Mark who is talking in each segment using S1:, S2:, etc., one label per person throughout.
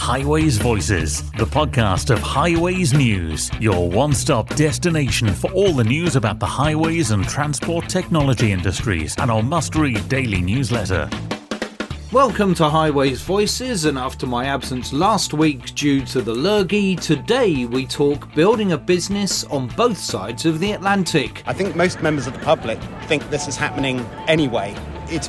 S1: Highways Voices, the podcast of Highways News, your one stop destination for all the news about the highways and transport technology industries, and our must read daily newsletter.
S2: Welcome to Highways Voices, and after my absence last week due to the lurgy, today we talk building a business on both sides of the Atlantic.
S3: I think most members of the public think this is happening anyway. It's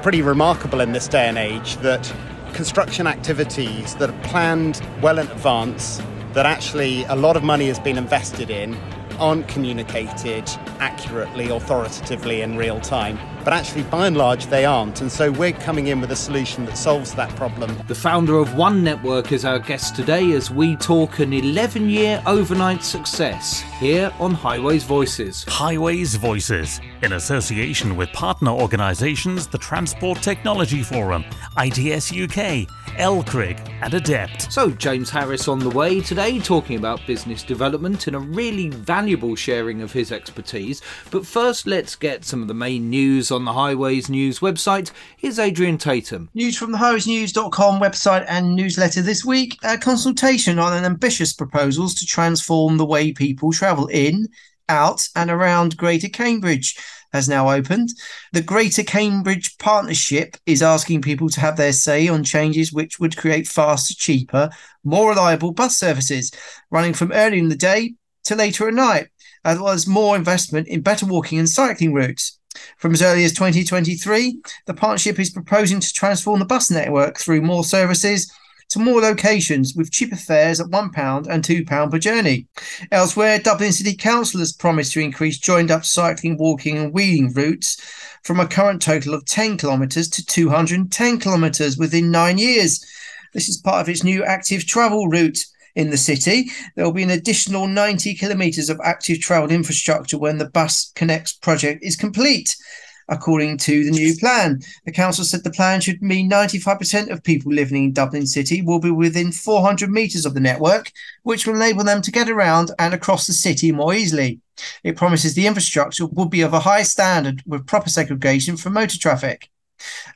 S3: pretty remarkable in this day and age that construction activities that are planned well in advance, that actually a lot of money has been invested in, aren't communicated accurately, authoritatively in real time. But actually, by and large, they aren't. And so we're coming in with a solution that solves that problem.
S2: The founder of One Network is our guest today as we talk an 11 year overnight success here on Highways Voices.
S1: Highways Voices, in association with partner organisations the Transport Technology Forum, ITS UK, LCRIG, and Adept.
S2: So, James Harris on the way today talking about business development and a really valuable sharing of his expertise. But first, let's get some of the main news on the Highways News website. is Adrian Tatum.
S4: News from the highwaysnews.com website and newsletter this week a consultation on an ambitious proposals to transform the way people travel in, out, and around Greater Cambridge has now opened. The Greater Cambridge Partnership is asking people to have their say on changes which would create faster, cheaper, more reliable bus services running from early in the day to later at night, as well as more investment in better walking and cycling routes. From as early as 2023, the partnership is proposing to transform the bus network through more services to more locations with cheaper fares at £1 and £2 per journey. Elsewhere, Dublin City Council has promised to increase joined up cycling, walking, and wheeling routes from a current total of 10 kilometres to 210 kilometres within nine years. This is part of its new active travel route in the city. There will be an additional 90 kilometres of active travel infrastructure when the Bus Connects project is complete. According to the new plan, the council said the plan should mean 95% of people living in Dublin City will be within 400 metres of the network, which will enable them to get around and across the city more easily. It promises the infrastructure will be of a high standard with proper segregation for motor traffic.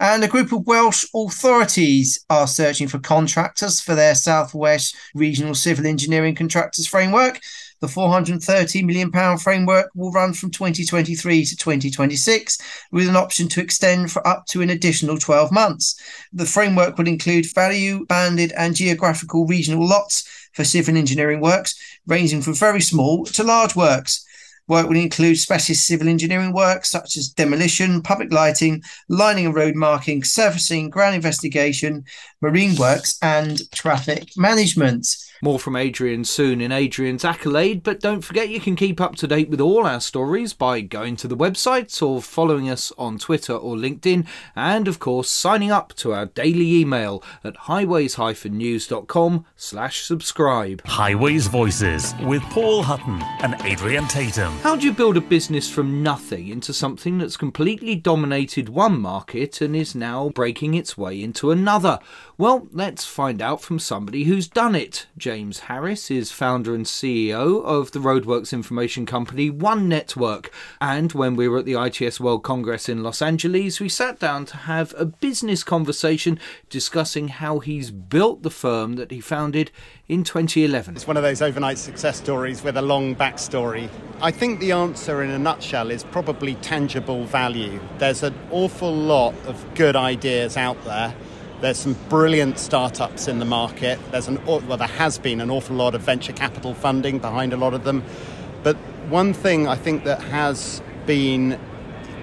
S4: And a group of Welsh authorities are searching for contractors for their Southwest Regional Civil Engineering Contractors Framework. The £430 million framework will run from 2023 to 2026, with an option to extend for up to an additional 12 months. The framework will include value banded and geographical regional lots for civil engineering works, ranging from very small to large works. Work will include specialist civil engineering work such as demolition, public lighting, lining and road marking, surfacing, ground investigation, marine works, and traffic management.
S2: More from Adrian soon in Adrian's accolade, but don't forget you can keep up to date with all our stories by going to the website or following us on Twitter or LinkedIn, and of course signing up to our daily email at highways-news.com slash subscribe.
S1: Highways Voices with Paul Hutton and Adrian Tatum.
S2: How do you build a business from nothing into something that's completely dominated one market and is now breaking its way into another? Well, let's find out from somebody who's done it. James Harris is founder and CEO of the Roadworks information company One Network. And when we were at the ITS World Congress in Los Angeles, we sat down to have a business conversation discussing how he's built the firm that he founded in 2011.
S3: It's one of those overnight success stories with a long backstory. I think the answer in a nutshell is probably tangible value. There's an awful lot of good ideas out there there's some brilliant startups in the market. There's an well, there has been an awful lot of venture capital funding behind a lot of them. But one thing I think that has been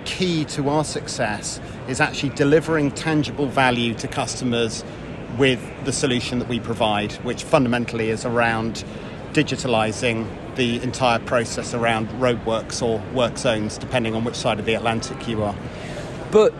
S3: key to our success is actually delivering tangible value to customers with the solution that we provide, which fundamentally is around digitalizing the entire process around roadworks or work zones, depending on which side of the Atlantic you are.
S2: But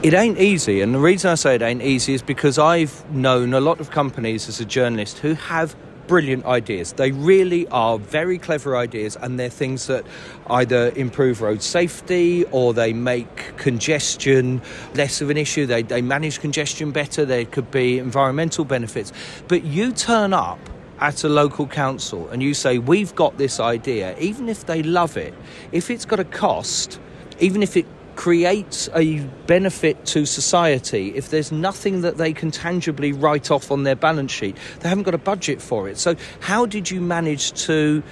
S2: it ain't easy, and the reason I say it ain't easy is because I've known a lot of companies as a journalist who have brilliant ideas. They really are very clever ideas, and they're things that either improve road safety or they make congestion less of an issue. They, they manage congestion better. There could be environmental benefits. But you turn up at a local council and you say, We've got this idea, even if they love it, if it's got a cost, even if it creates a benefit to society if there's nothing that they can tangibly write off on their balance sheet? They haven't got a budget for it. So, how did you manage to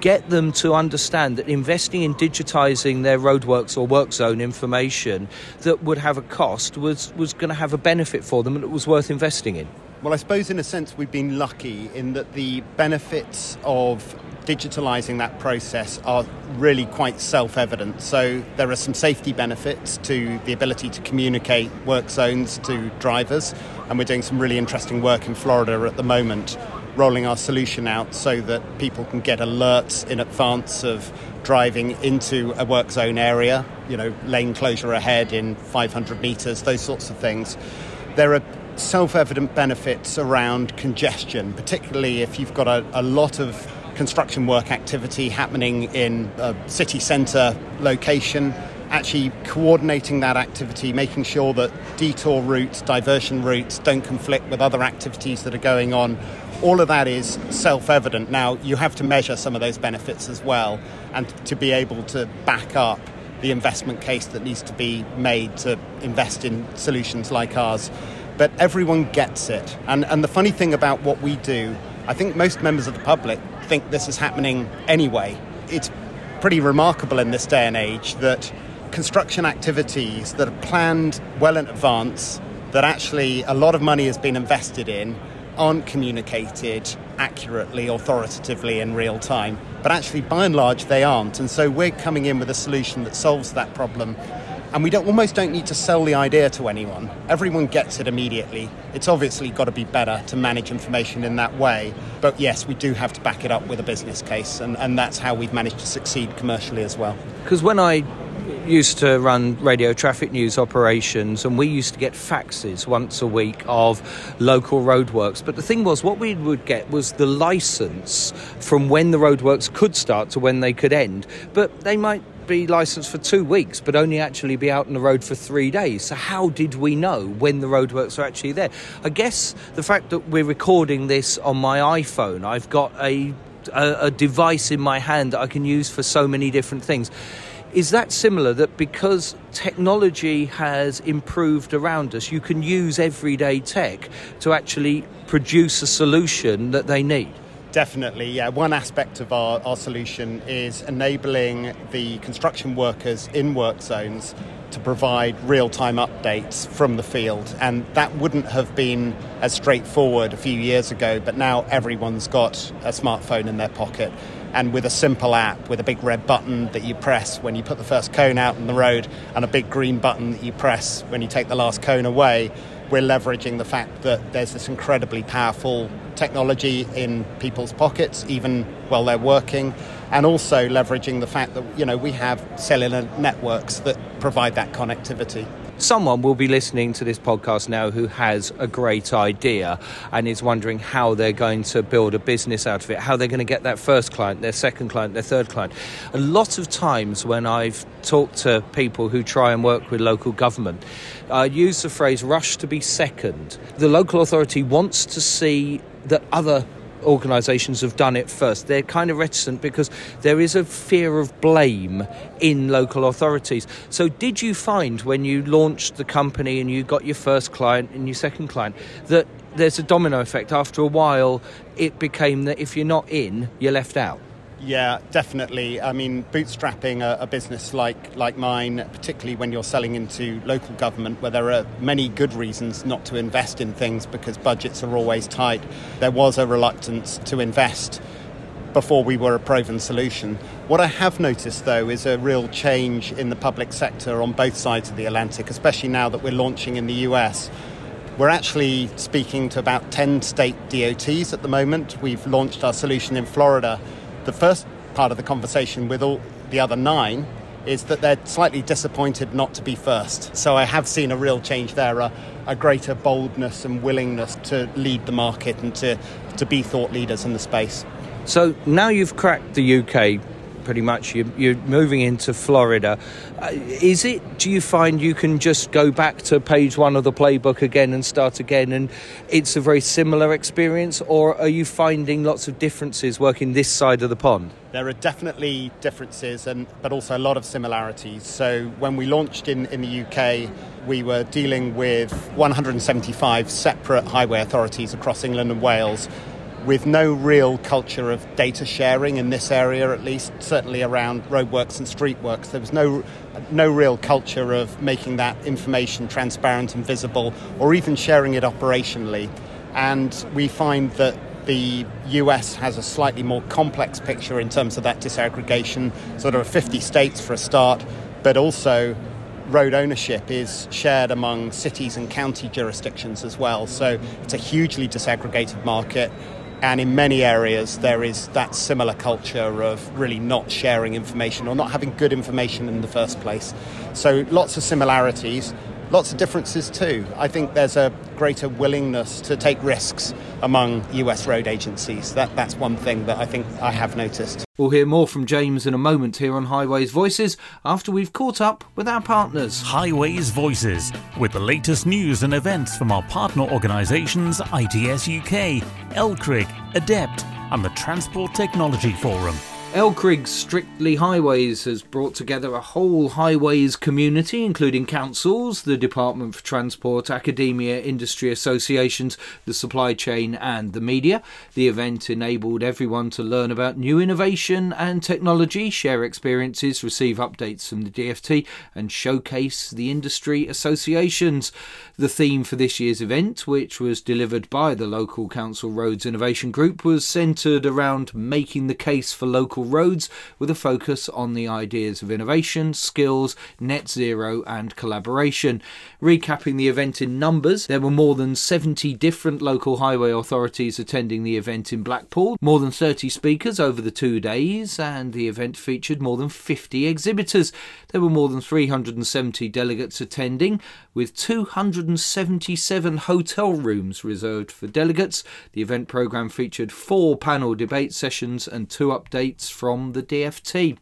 S2: get them to understand that investing in digitizing their roadworks or work zone information that would have a cost was, was going to have a benefit for them and it was worth investing in?
S3: Well, I suppose in a sense we've been lucky in that the benefits of digitalizing that process are really quite self evident. So there are some safety benefits to the ability to communicate work zones to drivers, and we're doing some really interesting work in Florida at the moment rolling our solution out so that people can get alerts in advance of driving into a work zone area, you know, lane closure ahead in 500 metres, those sorts of things. There are self evident benefits around congestion, particularly if you've got a, a lot of construction work activity happening in a city centre location actually coordinating that activity, making sure that detour routes, diversion routes don't conflict with other activities that are going on all of that is self evident. Now, you have to measure some of those benefits as well and to be able to back up the investment case that needs to be made to invest in solutions like ours. But everyone gets it. And, and the funny thing about what we do, I think most members of the public think this is happening anyway. It's pretty remarkable in this day and age that construction activities that are planned well in advance, that actually a lot of money has been invested in, aren't communicated accurately, authoritatively in real time. But actually, by and large, they aren't. And so we're coming in with a solution that solves that problem. And we don't, almost don't need to sell the idea to anyone. Everyone gets it immediately. It's obviously got to be better to manage information in that way. But yes, we do have to back it up with a business case. And, and that's how we've managed to succeed commercially as well.
S2: Because when I used to run radio traffic news operations, and we used to get faxes once a week of local roadworks. But the thing was, what we would get was the license from when the roadworks could start to when they could end. But they might be licensed for two weeks, but only actually be out on the road for three days. So, how did we know when the roadworks are actually there? I guess the fact that we're recording this on my iPhone, I've got a, a, a device in my hand that I can use for so many different things. Is that similar that because technology has improved around us, you can use everyday tech to actually produce a solution that they need?
S3: Definitely, yeah. One aspect of our, our solution is enabling the construction workers in work zones to provide real time updates from the field. And that wouldn't have been as straightforward a few years ago, but now everyone's got a smartphone in their pocket and with a simple app with a big red button that you press when you put the first cone out on the road and a big green button that you press when you take the last cone away, we're leveraging the fact that there's this incredibly powerful technology in people's pockets, even while they're working, and also leveraging the fact that you know we have cellular networks that provide that connectivity
S2: someone will be listening to this podcast now who has a great idea and is wondering how they're going to build a business out of it, how they're going to get that first client, their second client, their third client. A lot of times when I've talked to people who try and work with local government, I use the phrase rush to be second. The local authority wants to see that other organisations have done it first. They're kind of reticent because there is a fear of blame in local authorities. So, did you find when you launched the company and you got your first client and your second client that there's a domino effect? After a while, it became that if you're not in, you're left out.
S3: Yeah, definitely. I mean, bootstrapping a, a, business like, like mine, particularly when you're selling into local government, where there are many good reasons not to invest in things because budgets are always tight, there was a reluctance to invest before we were a proven solution. What I have noticed, though, is a real change in the public sector on both sides of the Atlantic, especially now that we're launching in the US. We're actually speaking to about 10 state DOTs at the moment. We've launched our solution in Florida the first part of the conversation with all the other nine is that they're slightly disappointed not to be first. So I have seen a real change there, a, a, greater boldness and willingness to lead the market and to, to be thought leaders in the space.
S2: So now you've cracked the UK pretty much. You're, you're moving into Florida. Uh, is it, do you find you can just go back to page one of the playbook again and start again and it's a very similar experience, or are you finding lots of differences working this side of the pond?
S3: There are definitely differences, and but also a lot of similarities. So when we launched in, in the UK, we were dealing with 175 separate highway authorities across England and Wales with no real culture of data sharing in this area, at least, certainly around roadworks and streetworks. There was no, no real culture of making that information transparent and visible, or even sharing it operationally. And we find that the US has a slightly more complex picture in terms of that disaggregation, sort of 50 states for a start, but also road ownership is shared among cities and county jurisdictions as well. So it's a hugely disaggregated market. And in many areas, there is that similar culture of really not sharing information or not having good information in the first place. So lots of similarities, lots of differences too. I think there's a greater willingness to take risks among US road agencies. That, that's one thing that I think I have noticed.
S2: We'll hear more from James in a moment here on Highways Voices after we've caught up with our partners.
S1: Highways Voices, with the latest news and events from our partner organisations ITS UK, LCRIG, ADEPT, and the Transport Technology Forum.
S2: LCRIG's Strictly Highways has brought together a whole highways community, including councils, the Department for Transport, academia, industry associations, the supply chain, and the media. The event enabled everyone to learn about new innovation and technology, share experiences, receive updates from the DFT, and showcase the industry associations. The theme for this year's event, which was delivered by the local council roads innovation group, was centred around making the case for local roads with a focus on the ideas of innovation, skills, net zero, and collaboration. Recapping the event in numbers, there were more than 70 different local highway authorities attending the event in Blackpool, more than 30 speakers over the two days, and the event featured more than 50 exhibitors. There were more than 370 delegates attending, with 277 hotel rooms reserved for delegates. The event programme featured four panel debate sessions and two updates from the DFT.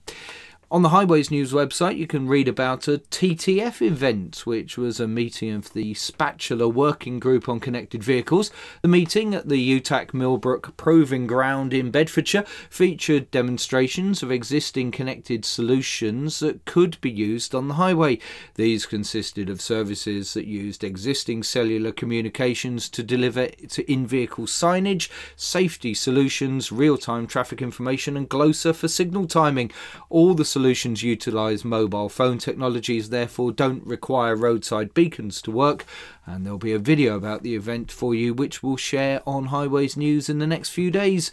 S2: On the Highways News website, you can read about a TTF event, which was a meeting of the Spatula Working Group on Connected Vehicles. The meeting at the UTAC Millbrook Proving Ground in Bedfordshire featured demonstrations of existing connected solutions that could be used on the highway. These consisted of services that used existing cellular communications to deliver to in vehicle signage, safety solutions, real time traffic information, and GLOSA for signal timing. All the solutions utilise mobile phone technologies, therefore don't require roadside beacons to work. And there'll be a video about the event for you, which we'll share on Highways News in the next few days.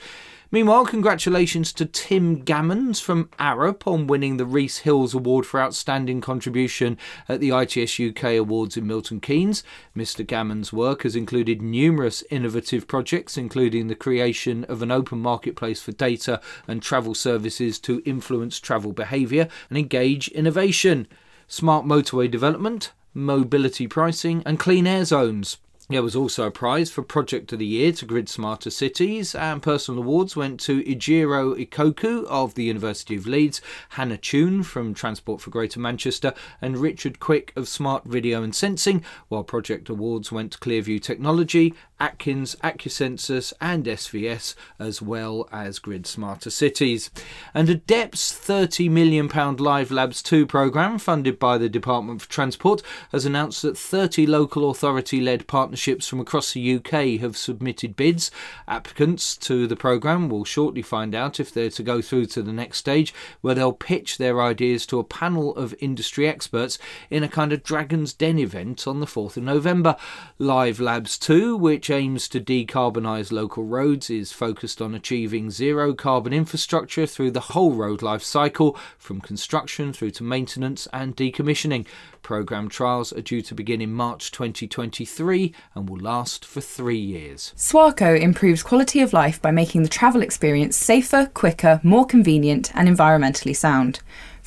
S2: Meanwhile, congratulations to Tim Gammons from Arup on winning the Reese Hills Award for Outstanding Contribution at the ITS UK Awards in Milton Keynes. Mr. Gammons' work has included numerous innovative projects, including the creation of an open marketplace for data and travel services to influence travel behaviour and engage innovation, smart motorway development, mobility pricing, and clean air zones. There was also a prize for Project of the Year to Grid Smarter Cities, and personal awards went to Ijiro Ikoku of the University of Leeds, Hannah Tune from Transport for Greater Manchester, and Richard Quick of Smart Video and Sensing, while project awards went to Clearview Technology, Atkins, Acusensus, and SVS, as well as Grid Smarter Cities. And ADEPT's £30 million Live Labs 2 programme, funded by the Department for Transport, has announced that 30 local authority led partnerships partnerships from across the UK have submitted bids. Applicants to the programme will shortly find out if they're to go through to the next stage, where they'll pitch their ideas to a panel of industry experts in a kind of Dragon's Den event on the 4th of November. Live Labs 2, which aims to decarbonise local roads, is focused on achieving zero carbon infrastructure through the whole road life cycle, from construction through to maintenance and decommissioning. Programme trials are due to begin in March 2023 and will last for three years.
S5: Swarco improves quality of life by making the travel experience safer, quicker, more convenient, and environmentally sound.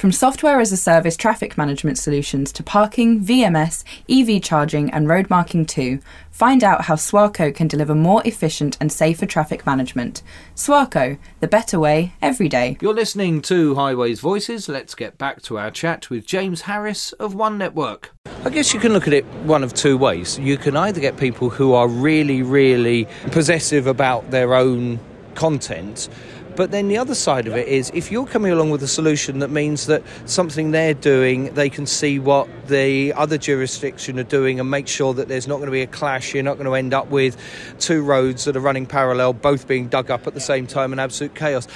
S5: From software as a service traffic management solutions to parking, VMS, EV charging, and road marking too, find out how Swarco can deliver more efficient and safer traffic management. Swarco, the better way every day.
S2: You're listening to Highways Voices. Let's get back to our chat with James Harris of One Network. I guess you can look at it one of two ways. You can either get people who are really, really possessive about their own content but then the other side of it is if you're coming along with a solution that means that something they're doing, they can see what the other jurisdiction are doing and make sure that there's not going to be a clash. You're not going to end up with two roads that are running parallel, both being dug up at the same time and absolute chaos.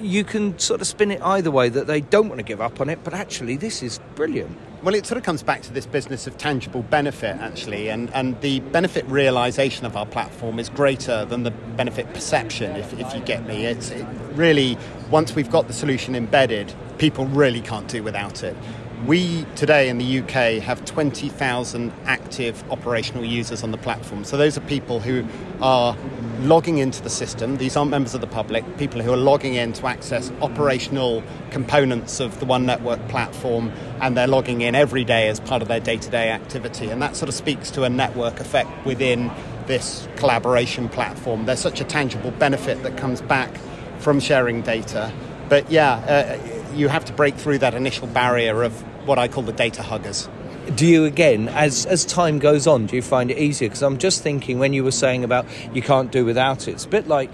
S2: You can sort of spin it either way that they don't want to give up on it, but actually, this is brilliant.
S3: Well, it sort of comes back to this business of tangible benefit, actually, and, and the benefit realization of our platform is greater than the benefit perception, if, if you get me. It's it really, once we've got the solution embedded, people really can't do without it. We today in the UK have 20,000 active operational users on the platform. So those are people who are logging into the system. These aren't members of the public, people who are logging in to access operational components of the One Network platform, and they're logging in every day as part of their day to day activity. And that sort of speaks to a network effect within this collaboration platform. There's such a tangible benefit that comes back from sharing data. But yeah, uh, you have to break through that initial barrier of what I call the data huggers.
S2: Do you again, as as time goes on, do you find it easier? Because I'm just thinking when you were saying about you can't do without it, it's a bit like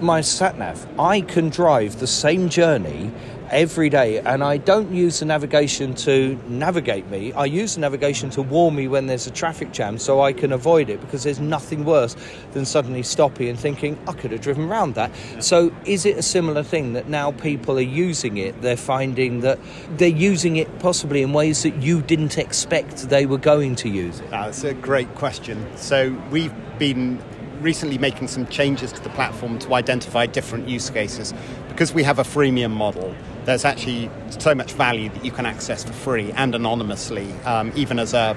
S2: my sat nav. I can drive the same journey every day, and I don't use the navigation to navigate me. I use the navigation to warn me when there's a traffic jam so I can avoid it because there's nothing worse than suddenly stopping and thinking, I could have driven around that. So, is it a similar thing that now people are using it? They're finding that they're using it possibly in ways that you didn't expect they were going to use it?
S3: That's a great question. So, we've been recently making some changes to the platform to identify different use cases because we have a freemium model there's actually so much value that you can access for free and anonymously, um, even as a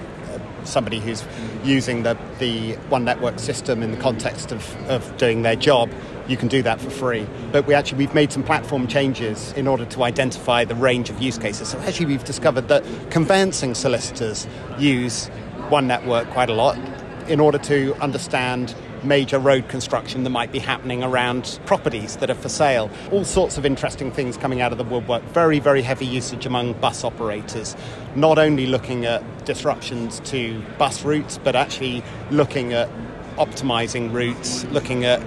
S3: somebody who's using the, the One Network system in the context of, of doing their job, you can do that for free. But we actually we've made some platform changes in order to identify the range of use cases. So actually we've discovered that conveyancing solicitors use One Network quite a lot in order to understand major road construction that might be happening around properties that are for sale. All sorts of interesting things coming out of the woodwork. Very, very heavy usage among bus operators, not only looking at disruptions to bus routes, but actually looking at optimizing routes, looking at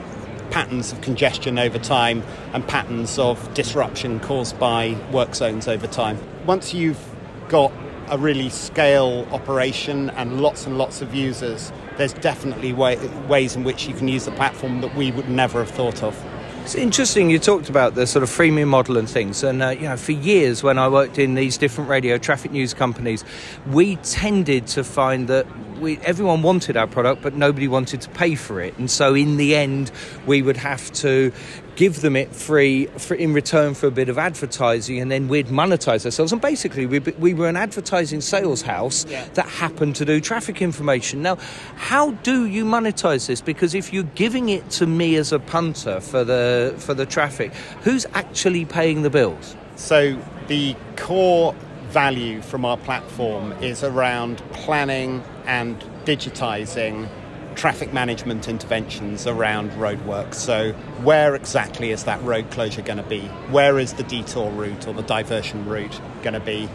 S3: patterns of congestion over time and patterns of disruption caused by work zones over time. Once you've got a really scale operation and lots and lots of users, there's definitely way, ways in which you can use the platform that we would never have thought of.
S2: It's interesting you talked about the sort of freemium model and things. And, uh, you know, for years when I worked in these different radio traffic news companies, we tended to find that we, everyone wanted our product, but nobody wanted to pay for it. And so in the end, we would have to give them it free for, in return for a bit of advertising, and then we'd monetize ourselves. And basically, we, we were an advertising sales house yeah. that happened to do traffic information. Now, how do you monetize this? Because if you're giving it to me as a punter for the for the traffic, who's actually paying the bills?
S3: So the core value from our platform is around planning and digitizing traffic management interventions around roadworks. So, where exactly is that road closure going to be? Where is the detour route or the diversion route going to be?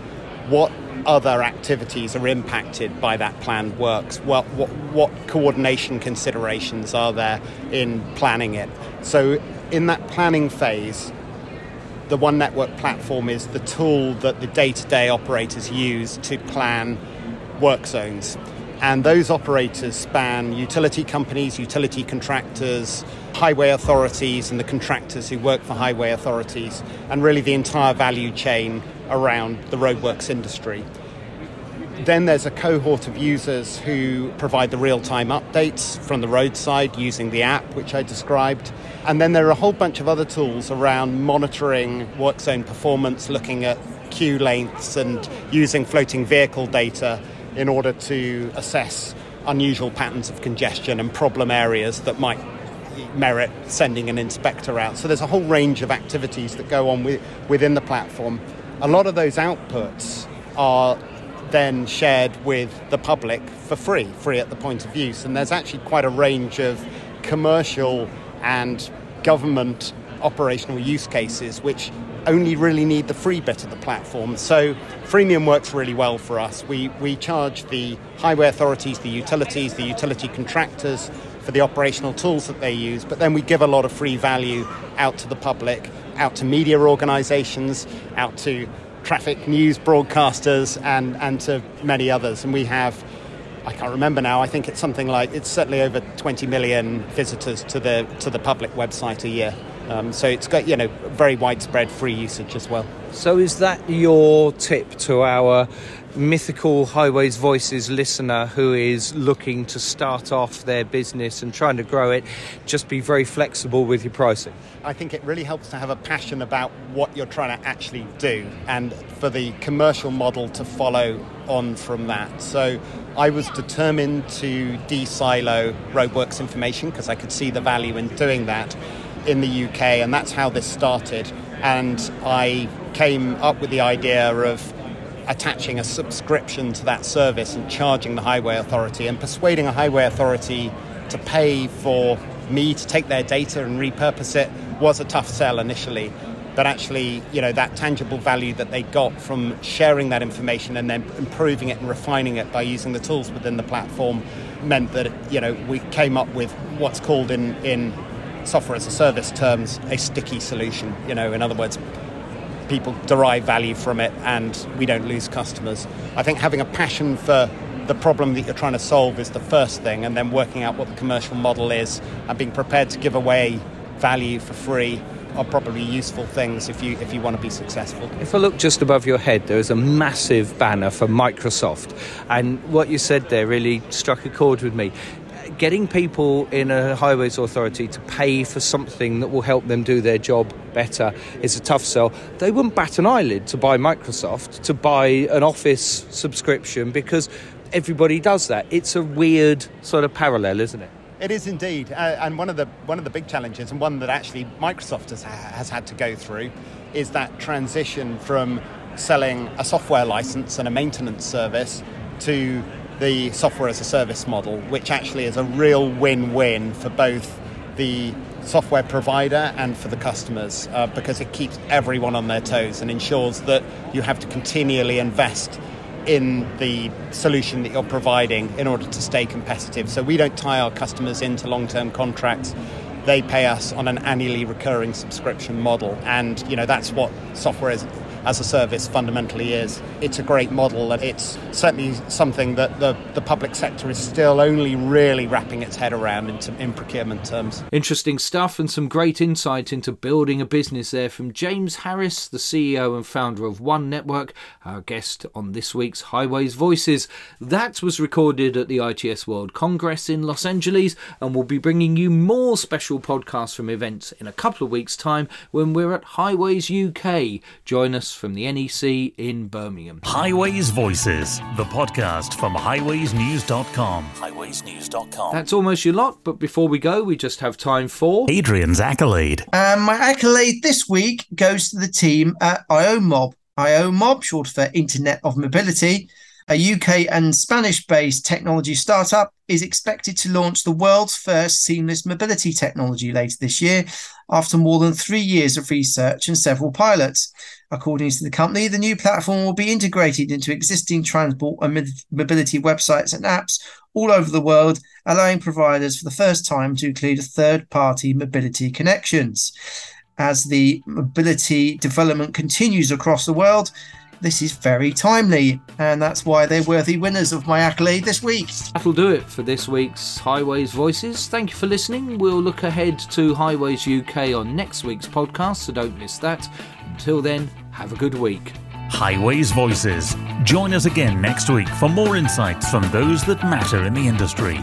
S3: What other activities are impacted by that planned works? What, what, what coordination considerations are there in planning it? So, in that planning phase, the One Network platform is the tool that the day to day operators use to plan work zones. And those operators span utility companies, utility contractors, highway authorities, and the contractors who work for highway authorities, and really the entire value chain around the roadworks industry. Then there's a cohort of users who provide the real time updates from the roadside using the app, which I described. And then there are a whole bunch of other tools around monitoring work zone performance, looking at queue lengths, and using floating vehicle data in order to assess unusual patterns of congestion and problem areas that might merit sending an inspector out. So there's a whole range of activities that go on with, within the platform. a lot of those outputs are then shared with the public for free, free at the point of use. And there's actually quite a range of commercial and government operational use cases which only really need the free bit of the platform. So freemium works really well for us. We, we charge the highway authorities, the utilities, the utility contractors for the operational tools that they use, but then we give a lot of free value out to the public, out to media organizations, out to traffic news broadcasters, and, and to many others. And we have I can't remember now. I think it's something like it's certainly over 20 million visitors to the to the public website a year. Um, so it's got you know very widespread free usage as well.
S2: So is that your tip to our mythical Highways Voices listener who is looking to start off their business and trying to grow it? Just be very flexible with your pricing.
S3: I think it really helps to have a passion about what you're trying to actually do and for the commercial model to follow on from that. So I was determined to de-silo roadworks information because I could see the value in doing that in the UK, and that's how this started. And I came up with the idea of attaching a subscription to that service and charging the highway authority and persuading a highway authority to pay for me to take their data and repurpose it was a tough sell initially but actually you know that tangible value that they got from sharing that information and then improving it and refining it by using the tools within the platform meant that you know we came up with what's called in in software as a service terms a sticky solution. You know, in other words, people derive value from it and we don't lose customers. I think having a passion for the problem that you're trying to solve is the first thing, and then working out what the commercial model is and being prepared to give away value for free are probably useful things if you if you want to be successful.
S2: If I look just above your head, there is a massive banner for Microsoft, and what you said there really struck a chord with me getting people in a highways authority to pay for something that will help them do their job better is a tough sell. They wouldn't bat an eyelid to buy Microsoft, to buy an Office subscription because everybody does that. It's a weird sort of parallel, isn't it?
S3: It is indeed, uh, and one of the one of the big challenges, and one that actually Microsoft has has had to go through, is that transition from selling a software license and a maintenance service to the software as a service model, which actually is a real win win for both the software provider and for the customers uh, because it keeps everyone on their toes and ensures that you have to continually invest in the solution that you're providing in order to stay competitive. So we don't tie our customers into long term contracts. They pay us on an annually recurring subscription model, and you know that's what software is as a service fundamentally is. It's a great model and it's certainly something that the, the public sector is still only really wrapping its head around in, in procurement terms.
S2: Interesting stuff and some great insight into building a business there from James Harris, the CEO and founder of One Network, our guest on this week's Highways Voices. That was recorded at the ITS World Congress in Los Angeles and we'll be bringing you more special podcasts from events in a couple of weeks' time when we're at Highways UK. Join us from the NEC in Birmingham.
S1: Highways Voices, the podcast from highwaysnews.com. Highwaysnews.com.
S2: That's almost your lot, but before we go, we just have time for
S1: Adrian's accolade.
S4: Um, my accolade this week goes to the team at IOMob. IOMob, short for Internet of Mobility, a UK and Spanish based technology startup, is expected to launch the world's first seamless mobility technology later this year after more than three years of research and several pilots. According to the company, the new platform will be integrated into existing transport and mobility websites and apps all over the world, allowing providers for the first time to include third party mobility connections. As the mobility development continues across the world, this is very timely, and that's why they're worthy winners of my accolade this week.
S2: That'll do it for this week's Highways Voices. Thank you for listening. We'll look ahead to Highways UK on next week's podcast, so don't miss that. Until then, have a good week.
S1: Highways Voices. Join us again next week for more insights from those that matter in the industry.